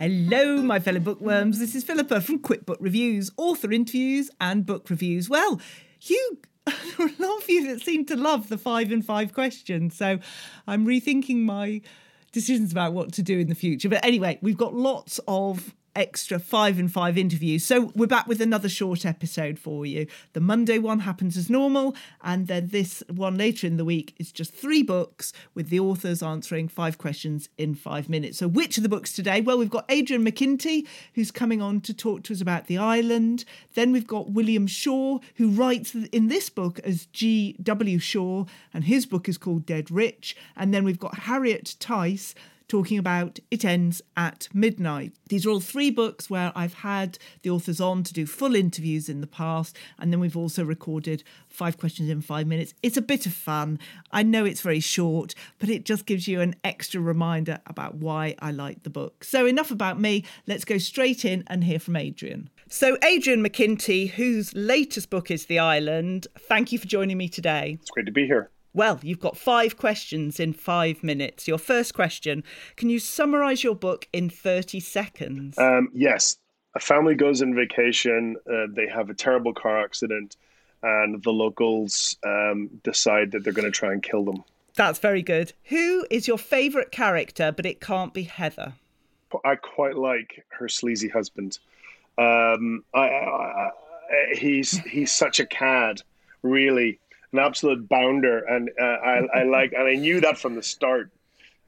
Hello, my fellow bookworms. This is Philippa from Quick Book Reviews, author interviews and book reviews. Well, you, there are a lot of you that seem to love the five and five questions, so I'm rethinking my decisions about what to do in the future. But anyway, we've got lots of extra five and five interviews. So we're back with another short episode for you. The Monday one happens as normal, and then this one later in the week is just three books with the authors answering five questions in five minutes. So, which are the books today? Well, we've got Adrian McKinty, who's coming on to talk to us about The Island. Then we've got William Shaw, who writes in this book as G.W. Shaw, and his book is called Dead Rich. And then we've got Harriet Tyce talking about It Ends at Midnight. These are all three books where I've had the authors on to do full interviews in the past, and then we've also recorded five questions in five minutes. It's a bit of fun. I know it's very short, but it just gives you an extra reminder about why I like the book. So, enough about me. Let's go straight in and hear from Adrian. So, Adrian McKinty, whose latest book is The Island, thank you for joining me today. It's great to be here. Well, you've got five questions in five minutes. Your first question Can you summarise your book in 30 seconds? Um, yes, a family goes on vacation. Uh, they have a terrible car accident, and the locals um, decide that they're going to try and kill them. That's very good. Who is your favourite character, but it can't be Heather? I quite like her sleazy husband. Um, I, I, I, he's he's such a cad, really, an absolute bounder, and uh, I, I like, and I knew that from the start.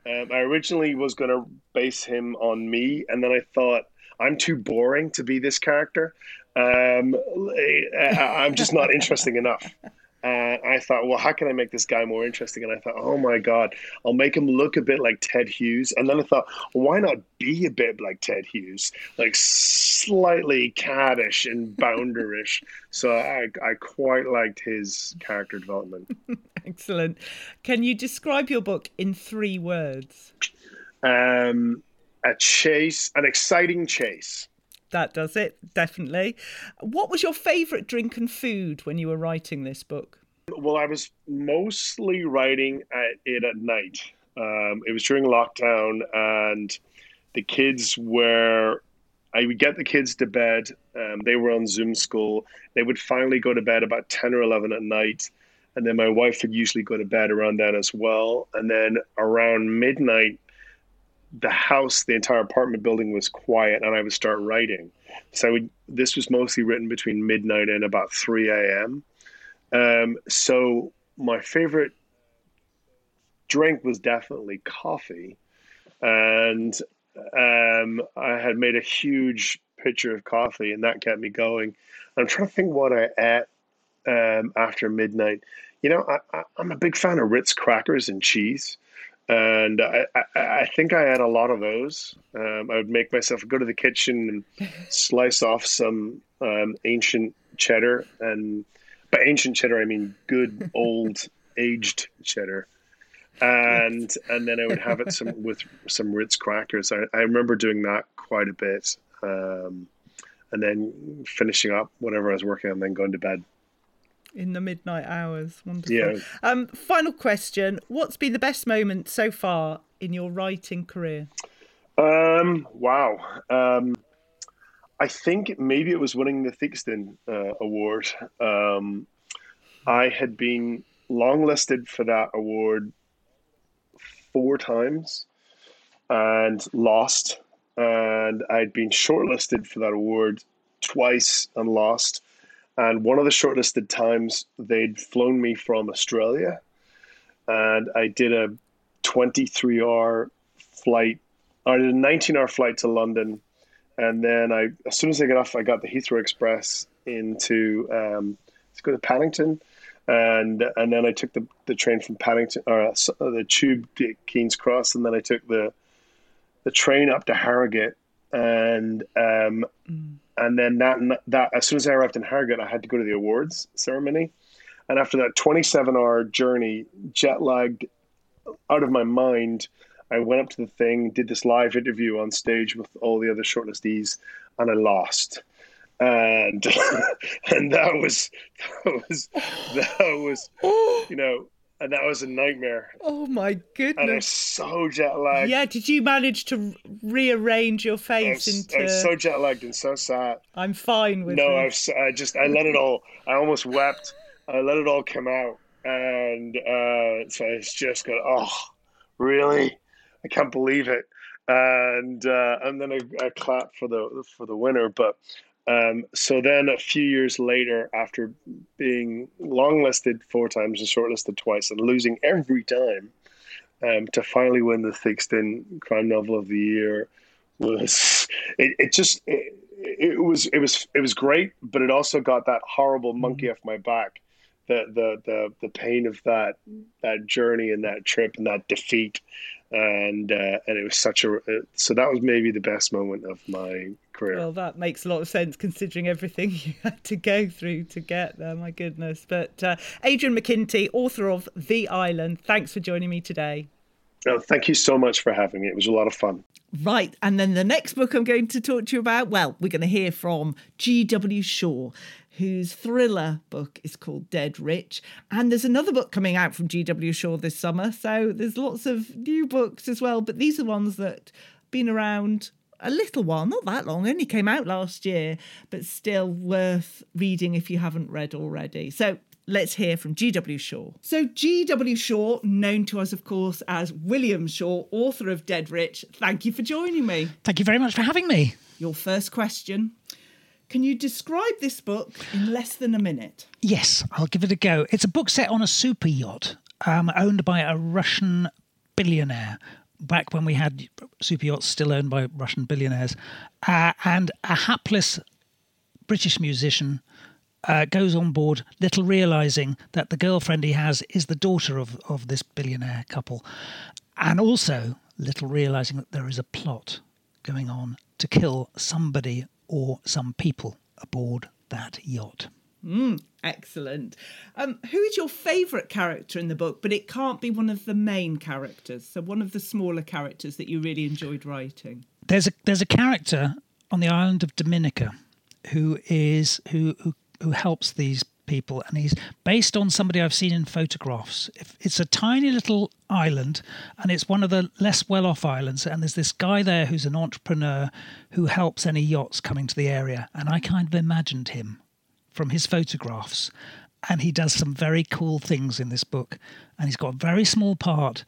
Um, I originally was going to base him on me, and then I thought I'm too boring to be this character. Um, I, I'm just not interesting enough. Uh, I thought, well, how can I make this guy more interesting? And I thought, oh my God, I'll make him look a bit like Ted Hughes. And then I thought, well, why not be a bit like Ted Hughes, like slightly caddish and bounderish? So I, I quite liked his character development. Excellent. Can you describe your book in three words? Um, a chase, an exciting chase. That does it, definitely. What was your favourite drink and food when you were writing this book? Well, I was mostly writing at it at night. Um, it was during lockdown, and the kids were. I would get the kids to bed. Um, they were on Zoom school. They would finally go to bed about ten or eleven at night, and then my wife would usually go to bed around then as well. And then around midnight, the house, the entire apartment building was quiet, and I would start writing. So would, this was mostly written between midnight and about 3 a.m. Um, so my favorite drink was definitely coffee, and um, I had made a huge pitcher of coffee, and that kept me going. I'm trying to think what I ate um, after midnight. You know, I, I'm a big fan of Ritz crackers and cheese and I, I, I, think I had a lot of those. Um, I would make myself go to the kitchen and slice off some um, ancient cheddar, and by ancient cheddar I mean good old aged cheddar, and and then I would have it some with some Ritz crackers. I, I remember doing that quite a bit, um, and then finishing up whatever I was working on, then going to bed in the midnight hours. Wonderful. Yeah. Um, final question: What's been the best moment so far in your writing career? Um, wow. Um, I think maybe it was winning the Theakston uh, award. Um, I had been longlisted for that award four times and lost. And I'd been shortlisted for that award twice and lost. And one of the shortlisted times, they'd flown me from Australia. And I did a 23 hour flight, I did a 19 hour flight to London. And then I, as soon as I got off, I got the Heathrow Express into, um, let's go to Paddington and and then I took the, the train from Paddington or uh, the tube to King's Cross, and then I took the the train up to Harrogate, and um, mm. And then that that as soon as I arrived in Harrogate, I had to go to the awards ceremony, and after that twenty seven hour journey, jet lagged out of my mind. I went up to the thing, did this live interview on stage with all the other shortlistees, and I lost and and that was that was that was you know and that was a nightmare. Oh my goodness! And I was so jet lagged. Yeah, did you manage to rearrange your face I was, into? I was so jet lagged and so sad. I'm fine with. No, I, was, I just I let it all. I almost wept. I let it all come out, and uh, so it's just going. Oh, really? I can't believe it. And uh, and then I, I clapped for the for the winner, but um, so then a few years later, after being longlisted four times and shortlisted twice and losing every time, um, to finally win the Theakston Crime Novel of the Year was it, it just it, it, was it was it was great, but it also got that horrible monkey off my back. The, the the the pain of that that journey and that trip and that defeat and uh, and it was such a so that was maybe the best moment of my career. Well, that makes a lot of sense considering everything you had to go through to get there. My goodness! But uh, Adrian McKinty, author of The Island, thanks for joining me today. Oh, thank you so much for having me. It was a lot of fun. Right. And then the next book I'm going to talk to you about, well, we're going to hear from G.W. Shaw, whose thriller book is called Dead Rich. And there's another book coming out from G.W. Shaw this summer. So there's lots of new books as well. But these are ones that have been around a little while, not that long, only came out last year, but still worth reading if you haven't read already. So let's hear from G.W. Shaw. So, G.W. Shaw, known to us, of course, as William Shaw, author of Dead Rich, thank you for joining me. Thank you very much for having me. Your first question. Can you describe this book in less than a minute? Yes, I'll give it a go. It's a book set on a super yacht um, owned by a Russian billionaire back when we had super yachts still owned by Russian billionaires, uh, and a hapless British musician uh, goes on board, little realizing that the girlfriend he has is the daughter of, of this billionaire couple, and also little realizing that there is a plot going on to kill somebody or some people aboard that yacht. Mm, excellent. Um, who is your favourite character in the book? But it can't be one of the main characters. So one of the smaller characters that you really enjoyed writing. There's a there's a character on the island of Dominica who is who who who helps these people, and he's based on somebody I've seen in photographs. It's a tiny little island, and it's one of the less well-off islands. And there's this guy there who's an entrepreneur who helps any yachts coming to the area, and I kind of imagined him from his photographs. And he does some very cool things in this book, and he's got a very small part.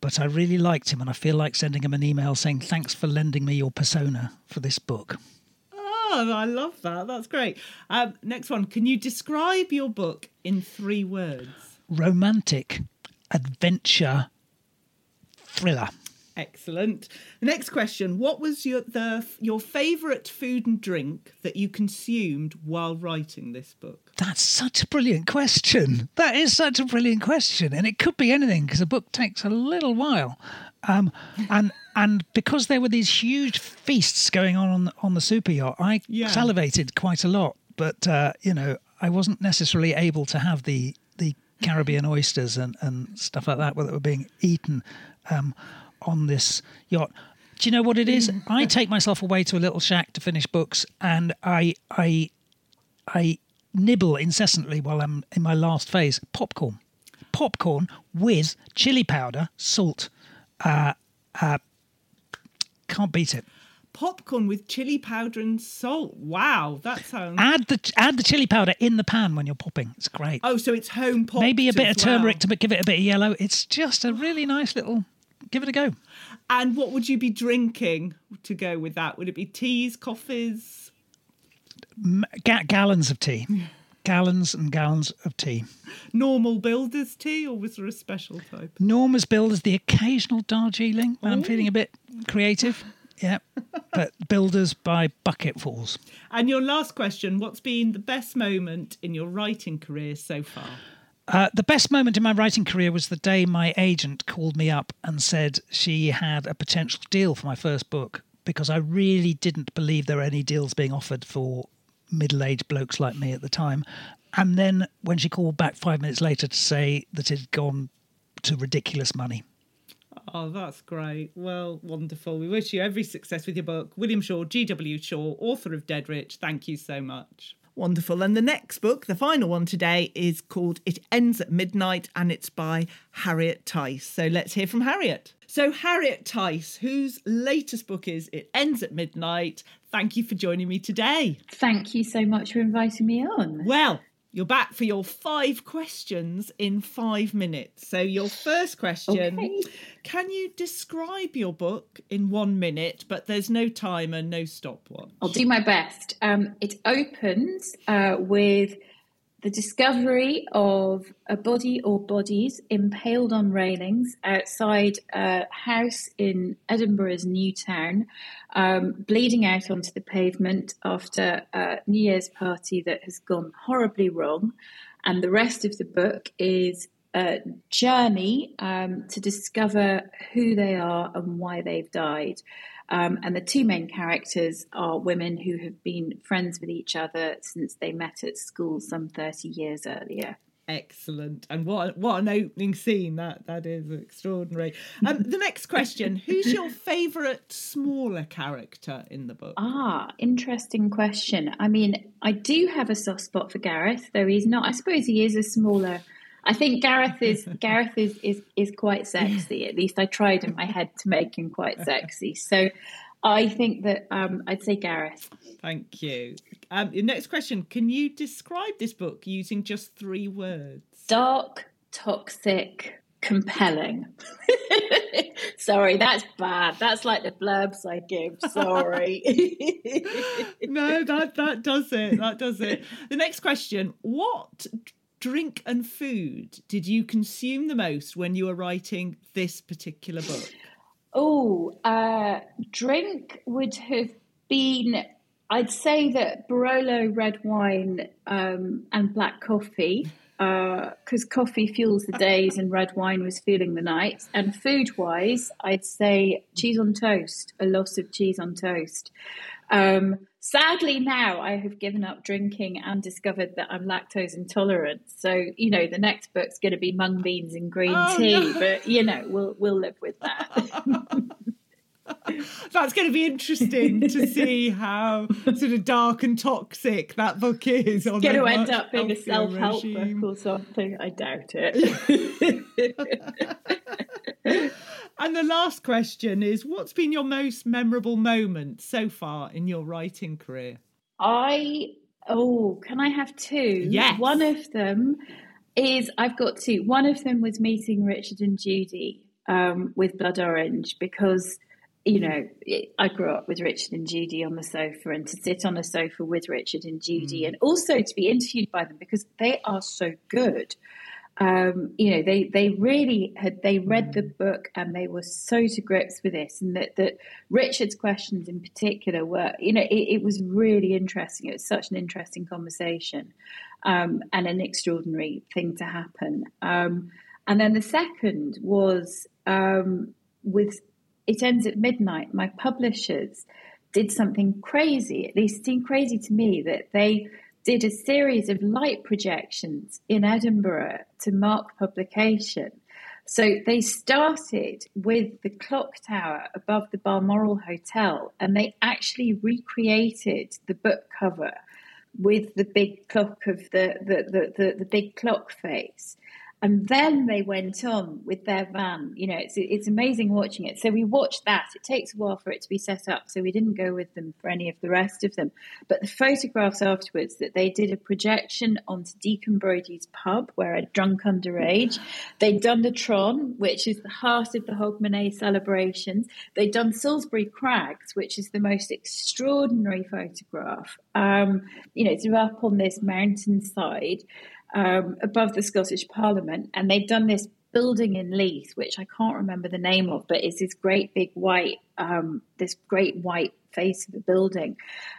But I really liked him, and I feel like sending him an email saying, Thanks for lending me your persona for this book. Oh, I love that. That's great. Um, next one. Can you describe your book in three words? Romantic adventure thriller. Excellent. next question: What was your the your favourite food and drink that you consumed while writing this book? That's such a brilliant question. That is such a brilliant question, and it could be anything because a book takes a little while. Um, and and because there were these huge feasts going on on, on the super yacht, I yeah. salivated quite a lot. But uh, you know, I wasn't necessarily able to have the the Caribbean oysters and, and stuff like that that were being eaten um, on this yacht. Do you know what it is? Mm. I take myself away to a little shack to finish books, and I I I nibble incessantly while I'm in my last phase. Popcorn, popcorn with chili powder, salt, uh, uh, Can't beat it. Popcorn with chili powder and salt. Wow, that sounds. Add the add the chili powder in the pan when you're popping. It's great. Oh, so it's home popped. Maybe a bit of turmeric well. to give it a bit of yellow. It's just a really nice little. Give it a go. And what would you be drinking to go with that? Would it be teas, coffees? Ga- gallons of tea. Gallons and gallons of tea. normal builder's tea, or was there a special type? Norma's builders, the occasional Darjeeling when I'm feeling a bit creative. Yeah. But builders by bucketfuls. And your last question what's been the best moment in your writing career so far? Uh, the best moment in my writing career was the day my agent called me up and said she had a potential deal for my first book because I really didn't believe there were any deals being offered for middle aged blokes like me at the time. And then when she called back five minutes later to say that it had gone to ridiculous money. Oh, that's great. Well, wonderful. We wish you every success with your book. William Shaw, G.W. Shaw, author of Dead Rich, thank you so much. Wonderful. And the next book, the final one today, is called It Ends at Midnight and it's by Harriet Tyce. So let's hear from Harriet. So, Harriet Tyce, whose latest book is It Ends at Midnight, thank you for joining me today. Thank you so much for inviting me on. Well, you're back for your five questions in five minutes. So, your first question Okay. Can you describe your book in one minute? But there's no timer, no stopwatch. I'll do my best. Um, it opens uh, with the discovery of a body or bodies impaled on railings outside a house in Edinburgh's New Town, um, bleeding out onto the pavement after a New Year's party that has gone horribly wrong. And the rest of the book is a journey um, to discover who they are and why they've died. Um, and the two main characters are women who have been friends with each other since they met at school some 30 years earlier. Excellent. And what what an opening scene that that is extraordinary. Um, the next question, who's your favourite smaller character in the book? Ah, interesting question. I mean, I do have a soft spot for Gareth, though he's not. I suppose he is a smaller. I think Gareth is Gareth is is is quite sexy. At least I tried in my head to make him quite sexy. So, I think that um, I'd say Gareth. Thank you. Um, your next question, can you describe this book using just three words? Dark, toxic, compelling. Sorry, that's bad. That's like the blurbs I give. Sorry. no, that that does it. That does it. The next question: What drink and food did you consume the most when you were writing this particular book? Oh, uh, drink would have been. I'd say that Barolo red wine um, and black coffee, because coffee fuels the days and red wine was fueling the nights. And food wise, I'd say cheese on toast, a lot of cheese on toast. Um, sadly, now I have given up drinking and discovered that I'm lactose intolerant. So you know, the next book's going to be mung beans and green Oh, tea, no. but you know, we'll we'll live with that. That's going to be interesting to see how sort of dark and toxic that book is. On going to end up being a self-help book or something. I doubt it. And the last question is: What's been your most memorable moment so far in your writing career? I oh, can I have two? Yes. One of them is I've got two. One of them was meeting Richard and Judy um, with Blood Orange because you know I grew up with Richard and Judy on the sofa, and to sit on a sofa with Richard and Judy, and also to be interviewed by them because they are so good. Um, you know, they they really had they read the book and they were so to grips with this, and that that Richard's questions in particular were, you know, it, it was really interesting. It was such an interesting conversation, um, and an extraordinary thing to happen. Um, and then the second was um, with it ends at midnight. My publishers did something crazy. At least seemed crazy to me that they did a series of light projections in Edinburgh to mark publication. So they started with the clock tower above the Balmoral Hotel and they actually recreated the book cover with the big clock of the, the, the, the, the big clock face. And then they went on with their van. You know, it's it's amazing watching it. So we watched that. It takes a while for it to be set up, so we didn't go with them for any of the rest of them. But the photographs afterwards that they did a projection onto Deacon Brodie's pub where a drunk underage. They'd done the Tron, which is the heart of the Hogmanay celebrations. They'd done Salisbury Crags, which is the most extraordinary photograph. Um, you know, it's up on this mountainside um, above the Scottish Parliament, and they've done this building in Leith, which I can't remember the name of, but it's this great big white, um, this great white face of the building.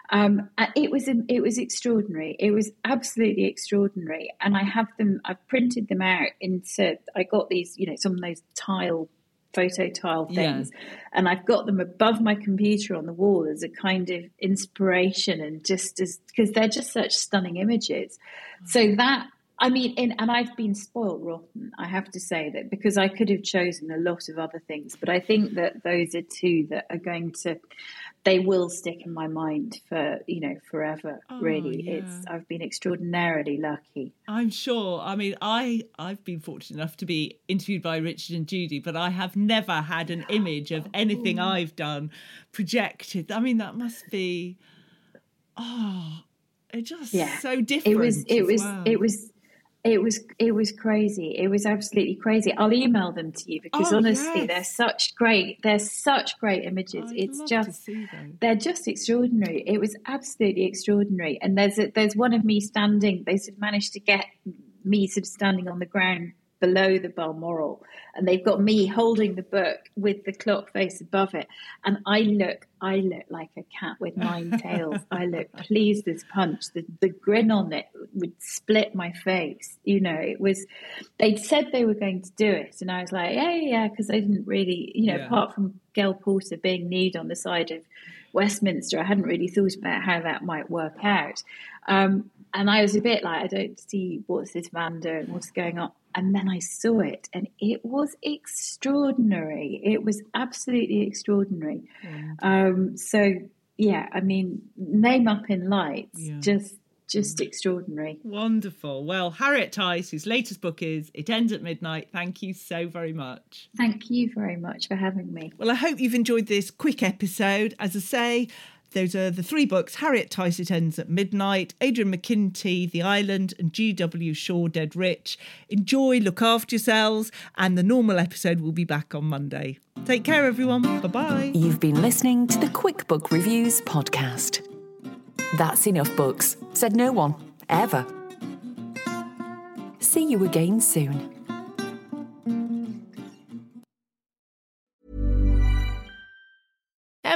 Um, it was it was extraordinary. It was absolutely extraordinary, and I have them. I've printed them out into. I got these, you know, some of those tile photo tile things yeah. and I've got them above my computer on the wall as a kind of inspiration and just as because they're just such stunning images. So that I mean, in, and I've been spoiled rotten, I have to say that because I could have chosen a lot of other things, but I think that those are two that are going to, they will stick in my mind for you know forever. Oh, really, yeah. it's I've been extraordinarily lucky. I'm sure. I mean, I I've been fortunate enough to be interviewed by Richard and Judy, but I have never had an image of anything oh. I've done projected. I mean, that must be, oh, it just yeah. so different. It was. It was. Well. It was it was it was crazy. It was absolutely crazy. I'll email them to you because oh, honestly, yes. they're such great. They're such great images. I'd it's just they're just extraordinary. It was absolutely extraordinary. And there's a, there's one of me standing. They sort of managed to get me sort of standing on the ground below the Balmoral, and they've got me holding the book with the clock face above it, and I look, I look like a cat with nine tails. I look pleased as punch. The the grin on it would split my face. You know, it was. They'd said they were going to do it, and I was like, yeah, yeah, because I didn't really, you know, yeah. apart from Gail Porter being nude on the side of Westminster, I hadn't really thought about how that might work out. Um, and I was a bit like, I don't see what's this man doing, what's going on. And then I saw it, and it was extraordinary. It was absolutely extraordinary. Yeah. Um, so yeah, I mean, name up in lights, yeah. just just extraordinary. Wonderful. Well, Harriet Tyce, whose latest book is It Ends at Midnight, thank you so very much. Thank you very much for having me. Well, I hope you've enjoyed this quick episode. As I say, those are the three books Harriet Tyce It Ends at Midnight, Adrian McKinty, The Island, and G.W. Shaw Dead Rich. Enjoy, look after yourselves, and the normal episode will be back on Monday. Take care, everyone. Bye bye. You've been listening to the Quick Book Reviews podcast. That's enough books, said no one, ever. See you again soon.